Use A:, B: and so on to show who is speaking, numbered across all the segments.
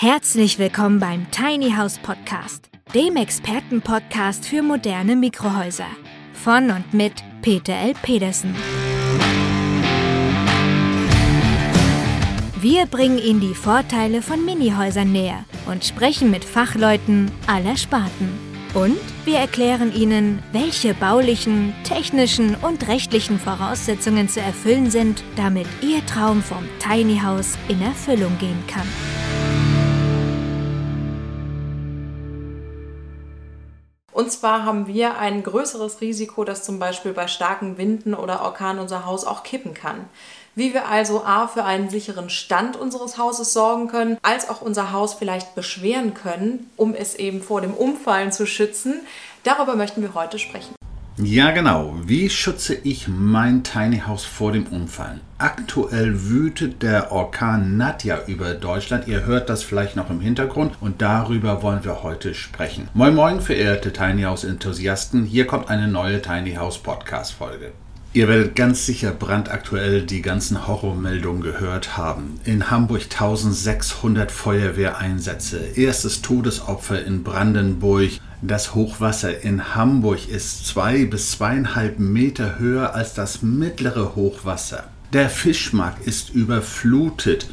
A: Herzlich willkommen beim Tiny House Podcast, dem Expertenpodcast für moderne Mikrohäuser. Von und mit Peter L. Pedersen. Wir bringen Ihnen die Vorteile von Minihäusern näher und sprechen mit Fachleuten aller Sparten. Und wir erklären Ihnen, welche baulichen, technischen und rechtlichen Voraussetzungen zu erfüllen sind, damit Ihr Traum vom Tiny House in Erfüllung gehen kann.
B: Und zwar haben wir ein größeres Risiko, dass zum Beispiel bei starken Winden oder Orkanen unser Haus auch kippen kann. Wie wir also A für einen sicheren Stand unseres Hauses sorgen können, als auch unser Haus vielleicht beschweren können, um es eben vor dem Umfallen zu schützen, darüber möchten wir heute sprechen.
C: Ja, genau. Wie schütze ich mein Tiny House vor dem Umfallen? Aktuell wütet der Orkan Nadja über Deutschland. Ihr hört das vielleicht noch im Hintergrund und darüber wollen wir heute sprechen. Moin Moin, verehrte Tiny House Enthusiasten. Hier kommt eine neue Tiny House Podcast Folge. Ihr werdet ganz sicher brandaktuell die ganzen Horrormeldungen gehört haben. In Hamburg 1600 Feuerwehreinsätze, erstes Todesopfer in Brandenburg, das Hochwasser in Hamburg ist zwei bis zweieinhalb Meter höher als das mittlere Hochwasser. Der Fischmarkt ist überflutet.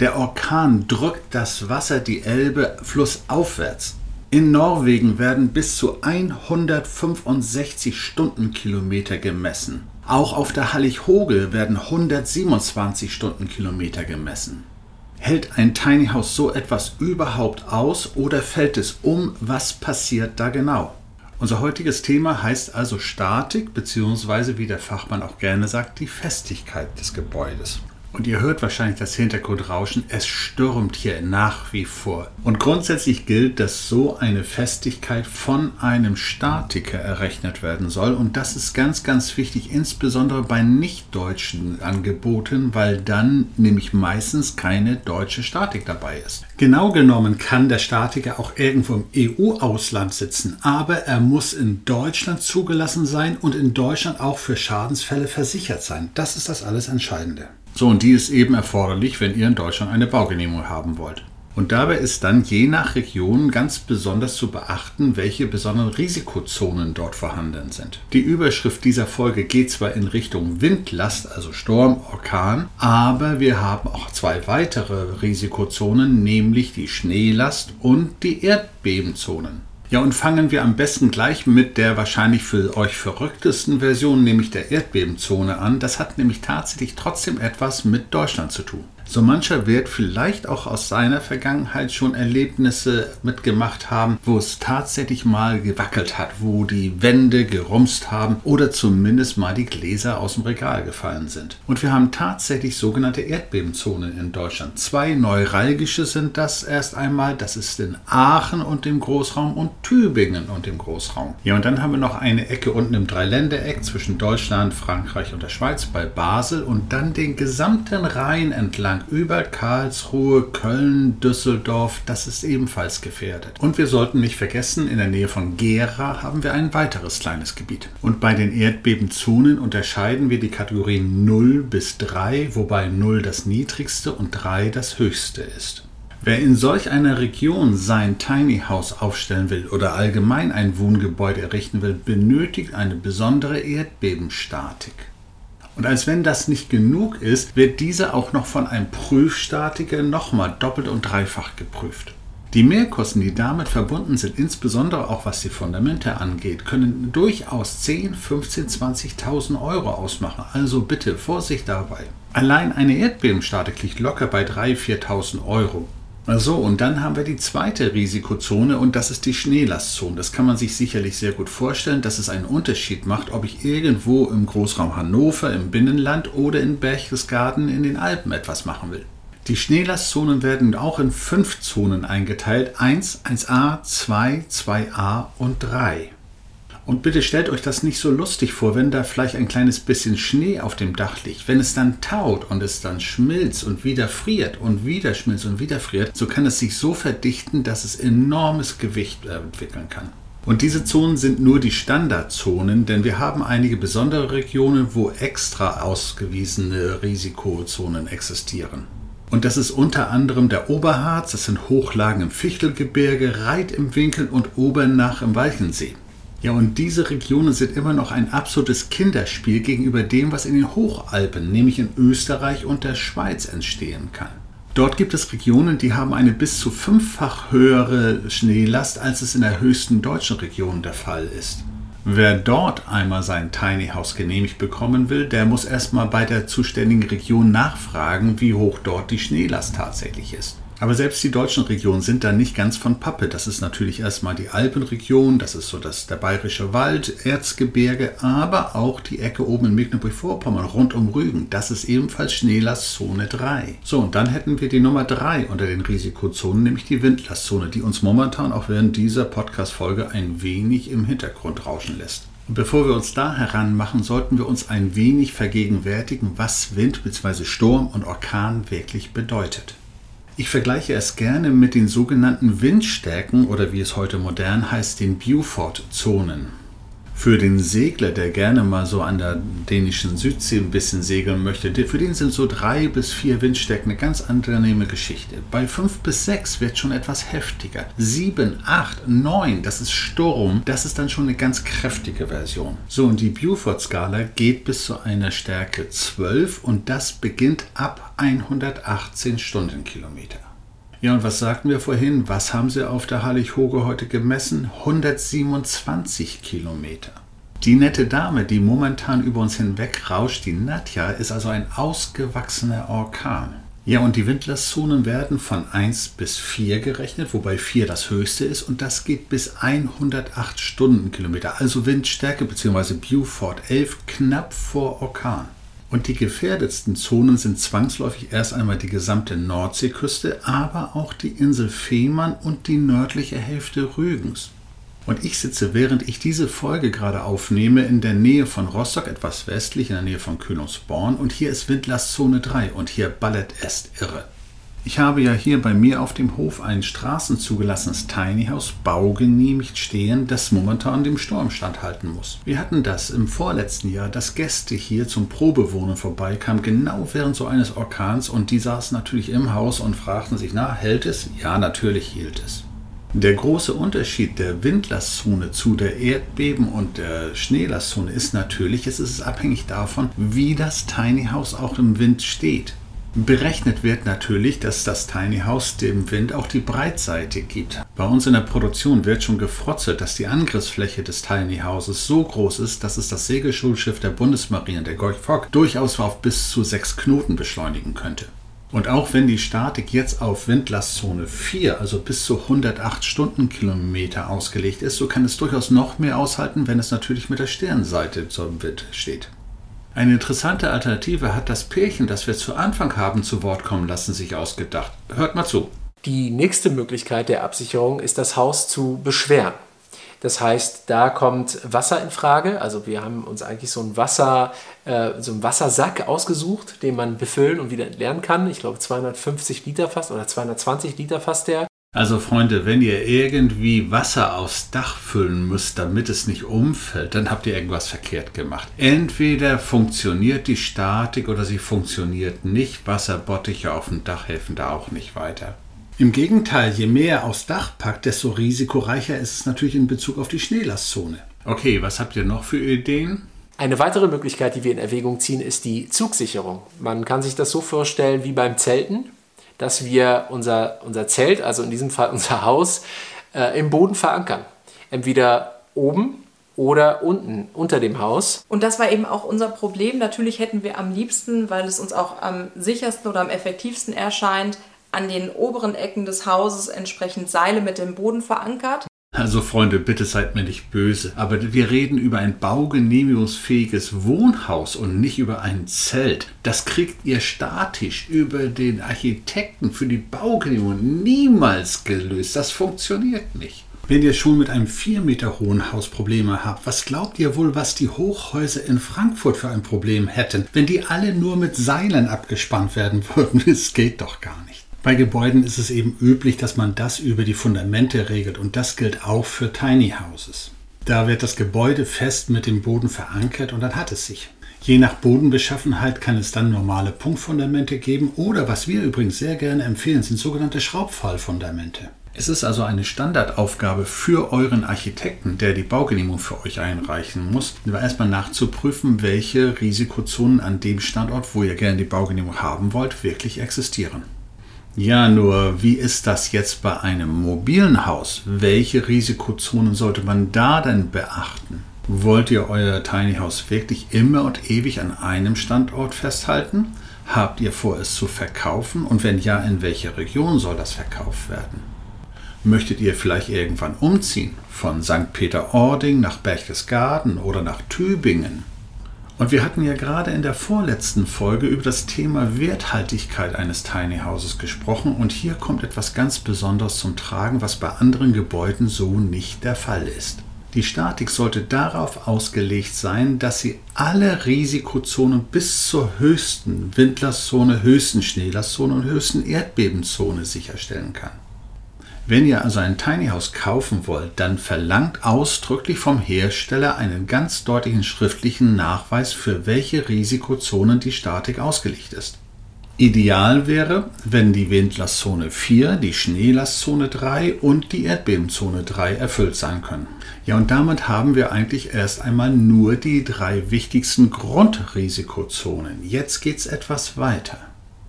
C: Der Orkan drückt das Wasser die Elbe flussaufwärts. In Norwegen werden bis zu 165 Stundenkilometer gemessen. Auch auf der Hallig-Hoge werden 127 Stundenkilometer gemessen. Hält ein Tiny House so etwas überhaupt aus oder fällt es um? Was passiert da genau? Unser heutiges Thema heißt also Statik bzw. wie der Fachmann auch gerne sagt, die Festigkeit des Gebäudes. Und ihr hört wahrscheinlich das Hintergrundrauschen. Es stürmt hier nach wie vor. Und grundsätzlich gilt, dass so eine Festigkeit von einem Statiker errechnet werden soll. Und das ist ganz, ganz wichtig, insbesondere bei nicht-deutschen Angeboten, weil dann nämlich meistens keine deutsche Statik dabei ist. Genau genommen kann der Statiker auch irgendwo im EU-Ausland sitzen, aber er muss in Deutschland zugelassen sein und in Deutschland auch für Schadensfälle versichert sein. Das ist das alles Entscheidende. So, und die ist eben erforderlich, wenn ihr in Deutschland eine Baugenehmigung haben wollt. Und dabei ist dann je nach Region ganz besonders zu beachten, welche besonderen Risikozonen dort vorhanden sind. Die Überschrift dieser Folge geht zwar in Richtung Windlast, also Sturm, Orkan, aber wir haben auch zwei weitere Risikozonen, nämlich die Schneelast und die Erdbebenzonen. Ja, und fangen wir am besten gleich mit der wahrscheinlich für euch verrücktesten Version, nämlich der Erdbebenzone an. Das hat nämlich tatsächlich trotzdem etwas mit Deutschland zu tun. So mancher wird vielleicht auch aus seiner Vergangenheit schon Erlebnisse mitgemacht haben, wo es tatsächlich mal gewackelt hat, wo die Wände gerumst haben oder zumindest mal die Gläser aus dem Regal gefallen sind. Und wir haben tatsächlich sogenannte Erdbebenzonen in Deutschland. Zwei neuralgische sind das erst einmal. Das ist in Aachen und dem Großraum und Tübingen und dem Großraum. Ja, und dann haben wir noch eine Ecke unten im Dreiländereck zwischen Deutschland, Frankreich und der Schweiz bei Basel und dann den gesamten Rhein entlang entlang über Karlsruhe, Köln, Düsseldorf, das ist ebenfalls gefährdet. Und wir sollten nicht vergessen, in der Nähe von Gera haben wir ein weiteres kleines Gebiet. Und bei den Erdbebenzonen unterscheiden wir die Kategorien 0 bis 3, wobei 0 das niedrigste und 3 das höchste ist. Wer in solch einer Region sein Tiny House aufstellen will oder allgemein ein Wohngebäude errichten will, benötigt eine besondere Erdbebenstatik. Und als wenn das nicht genug ist, wird diese auch noch von einem Prüfstatiker nochmal doppelt und dreifach geprüft. Die Mehrkosten, die damit verbunden sind, insbesondere auch was die Fundamente angeht, können durchaus 10, 15, 20.000 Euro ausmachen. Also bitte Vorsicht dabei. Allein eine Erdbebenstatik liegt locker bei 3.000, 4.000 Euro. So, und dann haben wir die zweite Risikozone und das ist die Schneelastzone. Das kann man sich sicherlich sehr gut vorstellen, dass es einen Unterschied macht, ob ich irgendwo im Großraum Hannover, im Binnenland oder in Berchtesgaden in den Alpen etwas machen will. Die Schneelastzonen werden auch in fünf Zonen eingeteilt. 1, 1a, 2, 2a und 3. Und bitte stellt euch das nicht so lustig vor, wenn da vielleicht ein kleines bisschen Schnee auf dem Dach liegt. Wenn es dann taut und es dann schmilzt und wieder friert und wieder schmilzt und wieder friert, so kann es sich so verdichten, dass es enormes Gewicht entwickeln kann. Und diese Zonen sind nur die Standardzonen, denn wir haben einige besondere Regionen, wo extra ausgewiesene Risikozonen existieren. Und das ist unter anderem der Oberharz, das sind Hochlagen im Fichtelgebirge, Reit im Winkel und Obernach im Walchensee. Ja, und diese Regionen sind immer noch ein absolutes Kinderspiel gegenüber dem, was in den Hochalpen, nämlich in Österreich und der Schweiz entstehen kann. Dort gibt es Regionen, die haben eine bis zu fünffach höhere Schneelast, als es in der höchsten deutschen Region der Fall ist. Wer dort einmal sein Tiny House genehmigt bekommen will, der muss erstmal bei der zuständigen Region nachfragen, wie hoch dort die Schneelast tatsächlich ist. Aber selbst die deutschen Regionen sind da nicht ganz von Pappe. Das ist natürlich erstmal die Alpenregion, das ist so das, der Bayerische Wald, Erzgebirge, aber auch die Ecke oben in Mecklenburg-Vorpommern rund um Rügen. Das ist ebenfalls Schneelastzone 3. So, und dann hätten wir die Nummer 3 unter den Risikozonen, nämlich die Windlastzone, die uns momentan auch während dieser Podcast-Folge ein wenig im Hintergrund rauschen lässt. Und bevor wir uns da heranmachen, sollten wir uns ein wenig vergegenwärtigen, was Wind bzw. Sturm und Orkan wirklich bedeutet. Ich vergleiche es gerne mit den sogenannten Windstärken oder wie es heute modern heißt, den Beaufort-Zonen. Für den Segler, der gerne mal so an der dänischen Südsee ein bisschen segeln möchte, für den sind so drei bis vier Windstärken eine ganz angenehme Geschichte. Bei fünf bis sechs wird schon etwas heftiger. Sieben, acht, neun, das ist Sturm, das ist dann schon eine ganz kräftige Version. So, und die Beaufort-Skala geht bis zu einer Stärke 12 und das beginnt ab 118 Stundenkilometer. Ja, und was sagten wir vorhin? Was haben sie auf der Hallig-Hoge heute gemessen? 127 Kilometer. Die nette Dame, die momentan über uns hinweg rauscht, die Nadja, ist also ein ausgewachsener Orkan. Ja, und die Windlastzonen werden von 1 bis 4 gerechnet, wobei 4 das höchste ist und das geht bis 108 Stundenkilometer, also Windstärke bzw. Beaufort 11 knapp vor Orkan. Und die gefährdetsten Zonen sind zwangsläufig erst einmal die gesamte Nordseeküste, aber auch die Insel Fehmarn und die nördliche Hälfte Rügens. Und ich sitze, während ich diese Folge gerade aufnehme, in der Nähe von Rostock, etwas westlich, in der Nähe von Kühlungsborn. Und hier ist Windlastzone 3 und hier ballert es irre. Ich habe ja hier bei mir auf dem Hof ein straßenzugelassenes Tiny House baugenehmigt stehen, das momentan dem Sturm standhalten muss. Wir hatten das im vorletzten Jahr, dass Gäste hier zum Probewohnen vorbeikamen, genau während so eines Orkans und die saßen natürlich im Haus und fragten sich, na, hält es? Ja, natürlich hielt es. Der große Unterschied der Windlastzone zu der Erdbeben- und der Schneelastzone ist natürlich, es ist abhängig davon, wie das Tiny House auch im Wind steht. Berechnet wird natürlich, dass das Tiny House dem Wind auch die Breitseite gibt. Bei uns in der Produktion wird schon gefrotzelt, dass die Angriffsfläche des Tiny Houses so groß ist, dass es das Segelschulschiff der Bundesmarine, der Gorch Fock, durchaus auf bis zu sechs Knoten beschleunigen könnte. Und auch wenn die Statik jetzt auf Windlastzone 4, also bis zu 108 Stundenkilometer ausgelegt ist, so kann es durchaus noch mehr aushalten, wenn es natürlich mit der Stirnseite zum Wind steht. Eine interessante Alternative hat das Pärchen, das wir zu Anfang haben zu Wort kommen lassen, sich ausgedacht. Hört mal zu.
D: Die nächste Möglichkeit der Absicherung ist, das Haus zu beschweren. Das heißt, da kommt Wasser in Frage. Also wir haben uns eigentlich so einen, Wasser, äh, so einen Wassersack ausgesucht, den man befüllen und wieder entleeren kann. Ich glaube 250 Liter fast oder 220 Liter fast der.
C: Also Freunde, wenn ihr irgendwie Wasser aufs Dach füllen müsst, damit es nicht umfällt, dann habt ihr irgendwas verkehrt gemacht. Entweder funktioniert die Statik oder sie funktioniert nicht. Wasserbottiche auf dem Dach helfen da auch nicht weiter. Im Gegenteil, je mehr aufs Dach packt, desto risikoreicher ist es natürlich in Bezug auf die Schneelastzone. Okay, was habt ihr noch für Ideen?
D: Eine weitere Möglichkeit, die wir in Erwägung ziehen, ist die Zugsicherung. Man kann sich das so vorstellen wie beim Zelten dass wir unser, unser Zelt, also in diesem Fall unser Haus, äh, im Boden verankern. Entweder oben oder unten unter dem Haus.
B: Und das war eben auch unser Problem. Natürlich hätten wir am liebsten, weil es uns auch am sichersten oder am effektivsten erscheint, an den oberen Ecken des Hauses entsprechend Seile mit dem Boden verankert.
C: Also Freunde, bitte seid mir nicht böse, aber wir reden über ein baugenehmigungsfähiges Wohnhaus und nicht über ein Zelt. Das kriegt ihr statisch über den Architekten für die Baugenehmigung niemals gelöst. Das funktioniert nicht. Wenn ihr schon mit einem 4 Meter hohen Haus Probleme habt, was glaubt ihr wohl, was die Hochhäuser in Frankfurt für ein Problem hätten, wenn die alle nur mit Seilen abgespannt werden würden? Das geht doch gar nicht. Bei Gebäuden ist es eben üblich, dass man das über die Fundamente regelt und das gilt auch für Tiny Houses. Da wird das Gebäude fest mit dem Boden verankert und dann hat es sich. Je nach Bodenbeschaffenheit kann es dann normale Punktfundamente geben oder was wir übrigens sehr gerne empfehlen, sind sogenannte Schraubfallfundamente. Es ist also eine Standardaufgabe für euren Architekten, der die Baugenehmigung für euch einreichen muss, erstmal nachzuprüfen, welche Risikozonen an dem Standort, wo ihr gerne die Baugenehmigung haben wollt, wirklich existieren. Ja, nur wie ist das jetzt bei einem mobilen Haus? Welche Risikozonen sollte man da denn beachten? Wollt ihr euer Tiny House wirklich immer und ewig an einem Standort festhalten? Habt ihr vor, es zu verkaufen? Und wenn ja, in welche Region soll das verkauft werden? Möchtet ihr vielleicht irgendwann umziehen? Von St. Peter-Ording nach Berchtesgaden oder nach Tübingen? Und wir hatten ja gerade in der vorletzten Folge über das Thema Werthaltigkeit eines Tiny Houses gesprochen und hier kommt etwas ganz Besonderes zum Tragen, was bei anderen Gebäuden so nicht der Fall ist. Die Statik sollte darauf ausgelegt sein, dass sie alle Risikozonen bis zur höchsten Windlastzone, höchsten Schneelastzone und höchsten Erdbebenzone sicherstellen kann. Wenn ihr also ein Tiny House kaufen wollt, dann verlangt ausdrücklich vom Hersteller einen ganz deutlichen schriftlichen Nachweis, für welche Risikozonen die Statik ausgelegt ist. Ideal wäre, wenn die Windlastzone 4, die Schneelastzone 3 und die Erdbebenzone 3 erfüllt sein können. Ja, und damit haben wir eigentlich erst einmal nur die drei wichtigsten Grundrisikozonen. Jetzt geht es etwas weiter.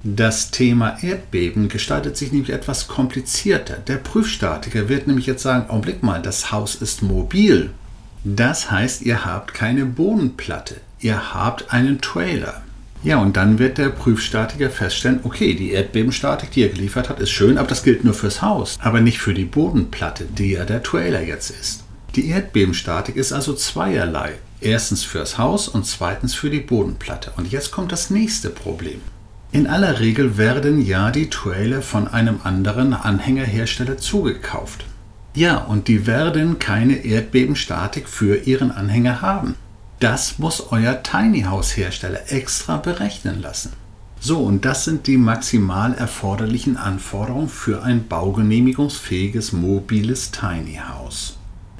C: Das Thema Erdbeben gestaltet sich nämlich etwas komplizierter. Der Prüfstatiker wird nämlich jetzt sagen, Augenblick mal, das Haus ist mobil. Das heißt, ihr habt keine Bodenplatte, ihr habt einen Trailer. Ja, und dann wird der Prüfstatiker feststellen, okay, die Erdbebenstatik, die er geliefert hat, ist schön, aber das gilt nur fürs Haus, aber nicht für die Bodenplatte, die ja der Trailer jetzt ist. Die Erdbebenstatik ist also zweierlei. Erstens fürs Haus und zweitens für die Bodenplatte. Und jetzt kommt das nächste Problem. In aller Regel werden ja die Trailer von einem anderen Anhängerhersteller zugekauft. Ja, und die werden keine Erdbebenstatik für ihren Anhänger haben. Das muss euer Tiny House Hersteller extra berechnen lassen. So, und das sind die maximal erforderlichen Anforderungen für ein baugenehmigungsfähiges mobiles Tiny House.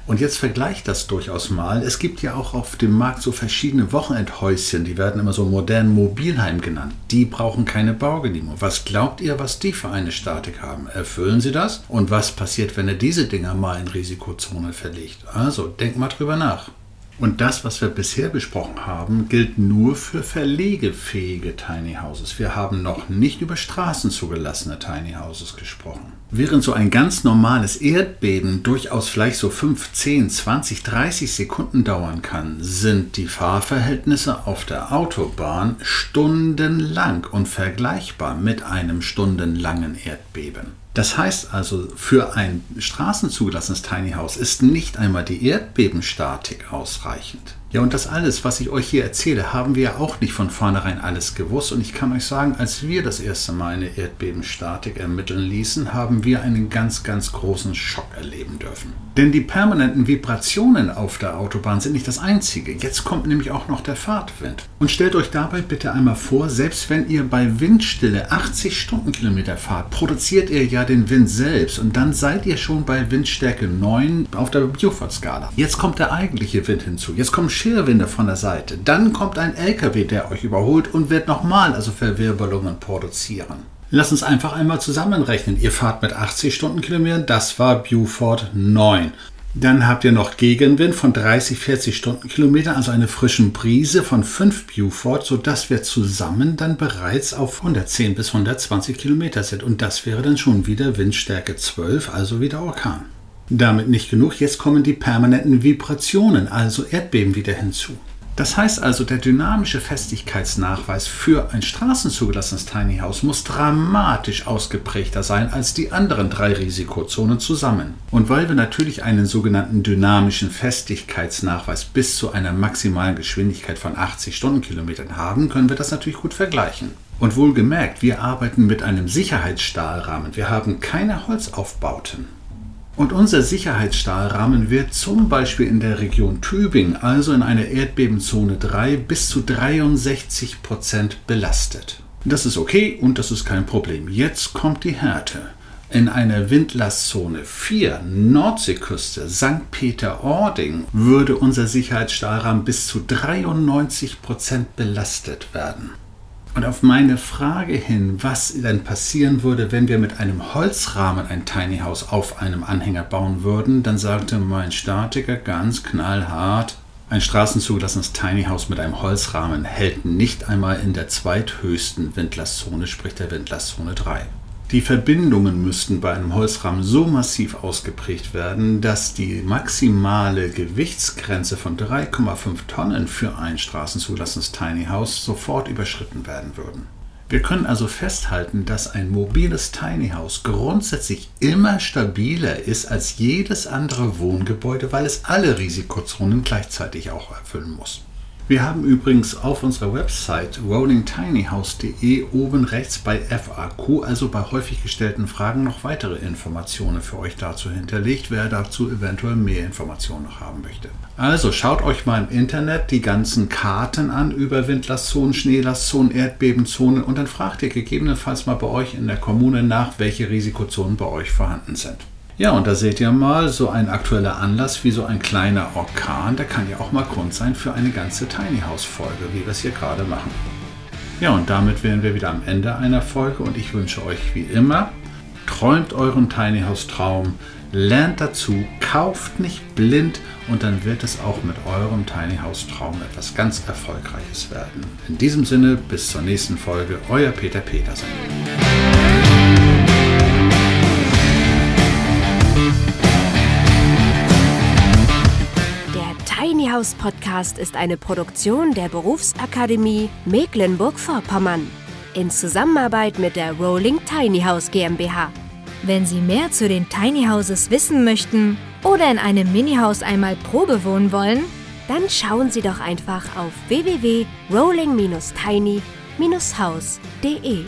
C: Und jetzt vergleicht das durchaus mal. Es gibt ja auch auf dem Markt so verschiedene Wochenendhäuschen, die werden immer so modern Mobilheim genannt. Die brauchen keine Baugenehmigung. Was glaubt ihr, was die für eine Statik haben? Erfüllen sie das? Und was passiert, wenn er diese Dinger mal in Risikozone verlegt? Also, denkt mal drüber nach. Und das, was wir bisher besprochen haben, gilt nur für verlegefähige Tiny Houses. Wir haben noch nicht über straßenzugelassene Tiny Houses gesprochen. Während so ein ganz normales Erdbeben durchaus vielleicht so 5, 10, 20, 30 Sekunden dauern kann, sind die Fahrverhältnisse auf der Autobahn stundenlang und vergleichbar mit einem stundenlangen Erdbeben. Das heißt also, für ein straßenzugelassenes Tiny House ist nicht einmal die Erdbebenstatik ausreichend. Ja, und das alles, was ich euch hier erzähle, haben wir ja auch nicht von vornherein alles gewusst. Und ich kann euch sagen, als wir das erste Mal eine Erdbebenstatik ermitteln ließen, haben wir einen ganz, ganz großen Schock erleben dürfen. Denn die permanenten Vibrationen auf der Autobahn sind nicht das einzige. Jetzt kommt nämlich auch noch der Fahrtwind. Und stellt euch dabei bitte einmal vor, selbst wenn ihr bei Windstille 80 Stundenkilometer fahrt, produziert ihr ja den Wind selbst. Und dann seid ihr schon bei Windstärke 9 auf der Beaufort-Skala. Jetzt kommt der eigentliche Wind hinzu. Jetzt kommen Schirrwinde von der Seite. Dann kommt ein LKW, der euch überholt und wird nochmal also Verwirbelungen produzieren. Lass uns einfach einmal zusammenrechnen. Ihr fahrt mit 80 Stundenkilometern, das war Beaufort 9. Dann habt ihr noch Gegenwind von 30, 40 Stundenkilometern, also eine frischen Brise von 5 Beaufort, sodass wir zusammen dann bereits auf 110 bis 120 Kilometer sind. Und das wäre dann schon wieder Windstärke 12, also wieder Orkan. Damit nicht genug, jetzt kommen die permanenten Vibrationen, also Erdbeben wieder hinzu. Das heißt also, der dynamische Festigkeitsnachweis für ein straßenzugelassenes Tiny House muss dramatisch ausgeprägter sein als die anderen drei Risikozonen zusammen. Und weil wir natürlich einen sogenannten dynamischen Festigkeitsnachweis bis zu einer maximalen Geschwindigkeit von 80 Stundenkilometern haben, können wir das natürlich gut vergleichen. Und wohlgemerkt, wir arbeiten mit einem Sicherheitsstahlrahmen. Wir haben keine Holzaufbauten. Und unser Sicherheitsstahlrahmen wird zum Beispiel in der Region Tübingen, also in einer Erdbebenzone 3, bis zu 63 Prozent belastet. Das ist okay und das ist kein Problem. Jetzt kommt die Härte. In einer Windlastzone 4 Nordseeküste St. Peter-Ording würde unser Sicherheitsstahlrahmen bis zu 93 Prozent belastet werden. Und auf meine Frage hin, was denn passieren würde, wenn wir mit einem Holzrahmen ein Tiny House auf einem Anhänger bauen würden, dann sagte mein Statiker ganz knallhart, ein straßenzugelassenes Tiny House mit einem Holzrahmen hält nicht einmal in der zweithöchsten Windlastzone, sprich der Windlastzone 3. Die Verbindungen müssten bei einem Holzrahmen so massiv ausgeprägt werden, dass die maximale Gewichtsgrenze von 3,5 Tonnen für ein straßenzugelassenes Tiny House sofort überschritten werden würden. Wir können also festhalten, dass ein mobiles Tiny House grundsätzlich immer stabiler ist als jedes andere Wohngebäude, weil es alle Risikozonen gleichzeitig auch erfüllen muss. Wir haben übrigens auf unserer Website rollingtinyhouse.de oben rechts bei FAQ, also bei häufig gestellten Fragen, noch weitere Informationen für euch dazu hinterlegt, wer dazu eventuell mehr Informationen noch haben möchte. Also schaut euch mal im Internet die ganzen Karten an über Windlastzonen, Schneelastzonen, Erdbebenzonen und dann fragt ihr gegebenenfalls mal bei euch in der Kommune nach, welche Risikozonen bei euch vorhanden sind. Ja, und da seht ihr mal, so ein aktueller Anlass wie so ein kleiner Orkan, der kann ja auch mal Grund sein für eine ganze Tiny House Folge, wie wir es hier gerade machen. Ja, und damit wären wir wieder am Ende einer Folge und ich wünsche euch wie immer, träumt euren Tiny House Traum, lernt dazu, kauft nicht blind und dann wird es auch mit eurem Tiny House Traum etwas ganz Erfolgreiches werden. In diesem Sinne, bis zur nächsten Folge, euer Peter Petersen.
A: House Podcast ist eine Produktion der Berufsakademie Mecklenburg-Vorpommern in Zusammenarbeit mit der Rolling Tiny House GmbH. Wenn Sie mehr zu den Tiny Houses wissen möchten oder in einem Mini-Haus einmal Probe wohnen wollen, dann schauen Sie doch einfach auf www.rolling-tiny-house.de.